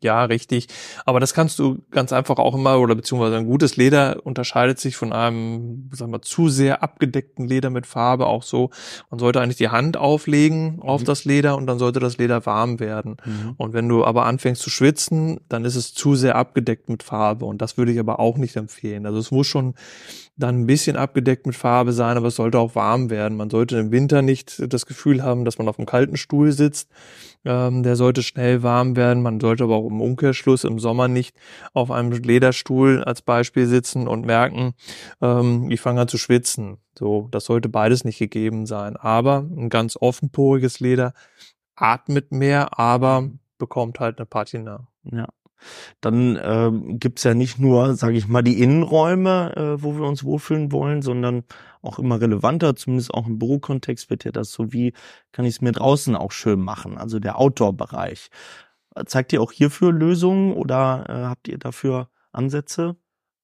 Ja, richtig. Aber das kannst du ganz einfach auch immer, oder beziehungsweise ein gutes Leder unterscheidet sich von einem, sagen wir, zu sehr abgedeckten Leder mit Farbe auch so. Man sollte eigentlich die Hand auflegen auf mhm. das Leder und dann sollte das Leder warm werden. Mhm. Und wenn du aber anfängst zu schwitzen, dann ist es zu sehr abgedeckt mit Farbe. Und das würde ich aber auch nicht empfehlen. Also es muss schon dann ein bisschen abgedeckt mit Farbe sein, aber es sollte auch warm werden. Man sollte im Winter nicht das Gefühl haben, dass man auf einem kalten Stuhl sitzt. Ähm, der sollte schnell warm werden. Man sollte aber auch im Umkehrschluss im Sommer nicht auf einem Lederstuhl als Beispiel sitzen und merken, ähm, ich fange an zu schwitzen. So, das sollte beides nicht gegeben sein. Aber ein ganz offenporiges Leder atmet mehr, aber bekommt halt eine Patina. Ja. Dann ähm, gibt ja nicht nur, sage ich mal, die Innenräume, äh, wo wir uns wohlfühlen wollen, sondern auch immer relevanter, zumindest auch im Bürokontext wird ja das so, wie kann ich es mir draußen auch schön machen, also der Outdoor-Bereich. Zeigt ihr auch hierfür Lösungen oder äh, habt ihr dafür Ansätze?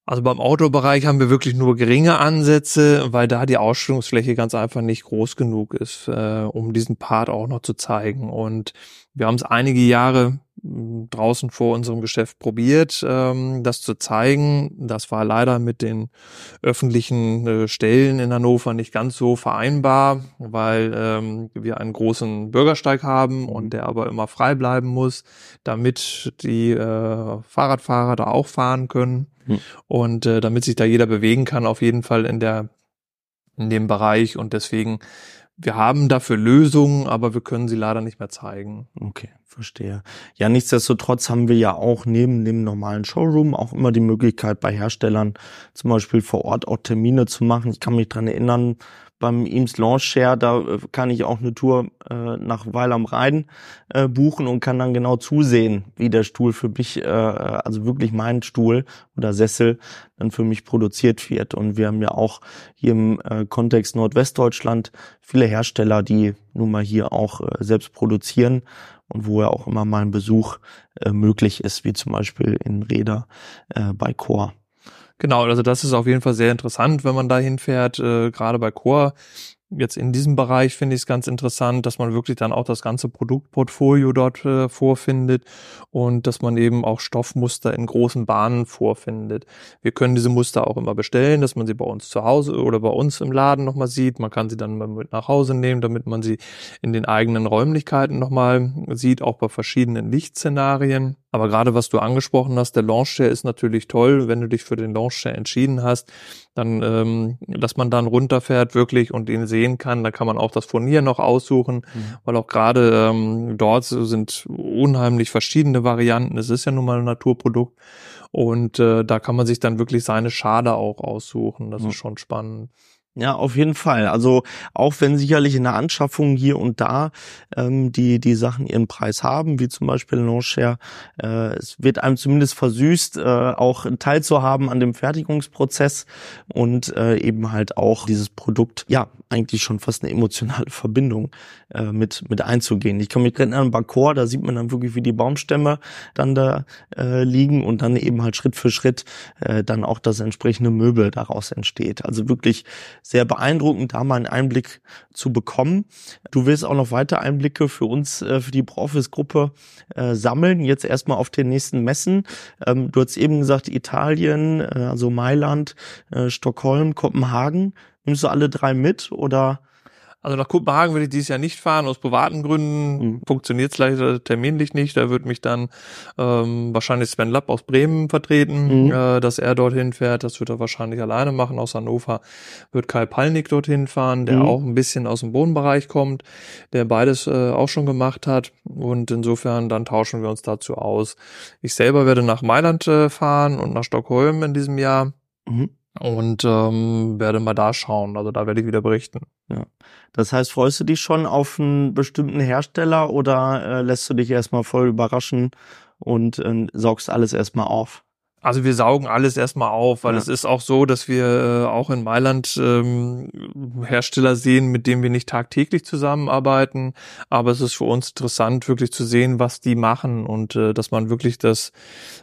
Also beim Outdoor-Bereich haben wir wirklich nur geringe Ansätze, weil da die Ausstellungsfläche ganz einfach nicht groß genug ist, äh, um diesen Part auch noch zu zeigen. Und wir haben es einige Jahre draußen vor unserem Geschäft probiert, ähm, das zu zeigen. Das war leider mit den öffentlichen äh, Stellen in Hannover nicht ganz so vereinbar, weil ähm, wir einen großen Bürgersteig haben und der aber immer frei bleiben muss, damit die äh, Fahrradfahrer da auch fahren können hm. und äh, damit sich da jeder bewegen kann, auf jeden Fall in der in dem Bereich und deswegen wir haben dafür Lösungen, aber wir können sie leider nicht mehr zeigen. Okay. Verstehe. Ja, nichtsdestotrotz haben wir ja auch neben dem normalen Showroom auch immer die Möglichkeit bei Herstellern zum Beispiel vor Ort auch Termine zu machen. Ich kann mich dran erinnern, beim Eames Launch Share, da äh, kann ich auch eine Tour äh, nach Weil am Rhein äh, buchen und kann dann genau zusehen, wie der Stuhl für mich, äh, also wirklich mein Stuhl oder Sessel, dann für mich produziert wird. Und wir haben ja auch hier im äh, Kontext Nordwestdeutschland viele Hersteller, die nun mal hier auch äh, selbst produzieren und wo ja auch immer mal ein Besuch äh, möglich ist, wie zum Beispiel in Räder äh, bei Core. Genau, also das ist auf jeden Fall sehr interessant, wenn man da hinfährt, äh, gerade bei Core jetzt in diesem Bereich finde ich es ganz interessant, dass man wirklich dann auch das ganze Produktportfolio dort äh, vorfindet und dass man eben auch Stoffmuster in großen Bahnen vorfindet. Wir können diese Muster auch immer bestellen, dass man sie bei uns zu Hause oder bei uns im Laden nochmal sieht. Man kann sie dann mal mit nach Hause nehmen, damit man sie in den eigenen Räumlichkeiten nochmal sieht, auch bei verschiedenen Lichtszenarien. Aber gerade was du angesprochen hast, der Launchshare ist natürlich toll, wenn du dich für den Launchshare entschieden hast, dann, ähm, dass man dann runterfährt wirklich und ihn sehen kann. Da kann man auch das Furnier noch aussuchen, mhm. weil auch gerade ähm, dort sind unheimlich verschiedene Varianten. Es ist ja nun mal ein Naturprodukt und äh, da kann man sich dann wirklich seine Schade auch aussuchen. Das mhm. ist schon spannend. Ja, auf jeden Fall. Also auch wenn sicherlich in der Anschaffung hier und da ähm, die die Sachen ihren Preis haben, wie zum Beispiel Longshare, äh, es wird einem zumindest versüßt, äh, auch teilzuhaben an dem Fertigungsprozess und äh, eben halt auch dieses Produkt, ja, eigentlich schon fast eine emotionale Verbindung äh, mit mit einzugehen. Ich kann mich erinnern an Bakor, da sieht man dann wirklich, wie die Baumstämme dann da äh, liegen und dann eben halt Schritt für Schritt äh, dann auch das entsprechende Möbel daraus entsteht. Also wirklich sehr beeindruckend, da mal einen Einblick zu bekommen. Du willst auch noch weiter Einblicke für uns, äh, für die Profis-Gruppe äh, sammeln. Jetzt erstmal auf den nächsten Messen. Ähm, du hast eben gesagt, Italien, äh, also Mailand, Stockholm, Kopenhagen. Nimmst du alle drei mit oder? Also nach Kopenhagen würde ich dieses Jahr nicht fahren, aus privaten Gründen mhm. funktioniert es leider terminlich nicht. Da wird mich dann ähm, wahrscheinlich Sven Lapp aus Bremen vertreten, mhm. äh, dass er dorthin fährt. Das wird er wahrscheinlich alleine machen. Aus Hannover wird Kai Palnik dorthin fahren, der mhm. auch ein bisschen aus dem Bodenbereich kommt, der beides äh, auch schon gemacht hat. Und insofern dann tauschen wir uns dazu aus. Ich selber werde nach Mailand äh, fahren und nach Stockholm in diesem Jahr. Mhm und ähm, werde mal da schauen. Also da werde ich wieder berichten. Ja. Das heißt, freust du dich schon auf einen bestimmten Hersteller oder äh, lässt du dich erstmal voll überraschen und äh, saugst alles erstmal auf? Also wir saugen alles erstmal auf, weil ja. es ist auch so, dass wir äh, auch in Mailand ähm, Hersteller sehen, mit denen wir nicht tagtäglich zusammenarbeiten. Aber es ist für uns interessant, wirklich zu sehen, was die machen und äh, dass man wirklich das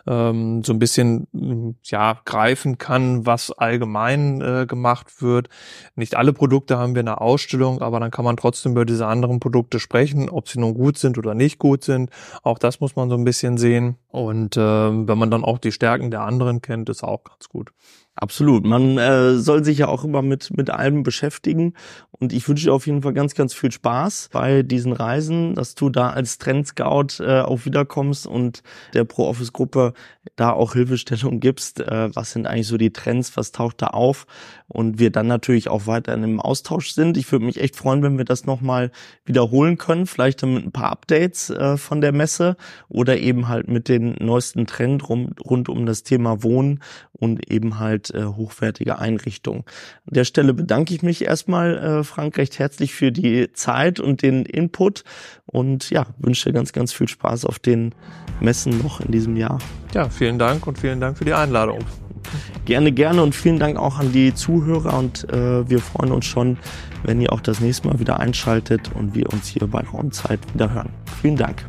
ähm, so ein bisschen ja greifen kann, was allgemein äh, gemacht wird. Nicht alle Produkte haben wir in der Ausstellung, aber dann kann man trotzdem über diese anderen Produkte sprechen, ob sie nun gut sind oder nicht gut sind. Auch das muss man so ein bisschen sehen. Und äh, wenn man dann auch die Stärken der anderen kennt, ist auch ganz gut. Absolut. Man äh, soll sich ja auch immer mit, mit allem beschäftigen. Und ich wünsche dir auf jeden Fall ganz, ganz viel Spaß bei diesen Reisen, dass du da als Trendscout äh, auch wiederkommst und der Pro-Office-Gruppe da auch Hilfestellung gibst. Äh, was sind eigentlich so die Trends? Was taucht da auf? Und wir dann natürlich auch weiter in einem Austausch sind. Ich würde mich echt freuen, wenn wir das nochmal wiederholen können. Vielleicht dann mit ein paar Updates äh, von der Messe oder eben halt mit den neuesten Trend rum, rund um das Thema Wohnen und eben halt äh, hochwertige Einrichtungen. An der Stelle bedanke ich mich erstmal, äh, Frank, recht herzlich für die Zeit und den Input und ja, wünsche ganz, ganz viel Spaß auf den Messen noch in diesem Jahr. Ja, vielen Dank und vielen Dank für die Einladung. Gerne, gerne und vielen Dank auch an die Zuhörer und äh, wir freuen uns schon, wenn ihr auch das nächste Mal wieder einschaltet und wir uns hier bei Raumzeit wieder hören. Vielen Dank.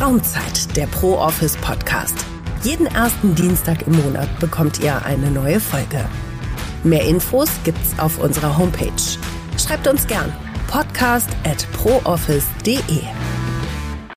Raumzeit, der Pro Office Podcast. Jeden ersten Dienstag im Monat bekommt ihr eine neue Folge. Mehr Infos gibt's auf unserer Homepage. Schreibt uns gern podcast at prooffice.de.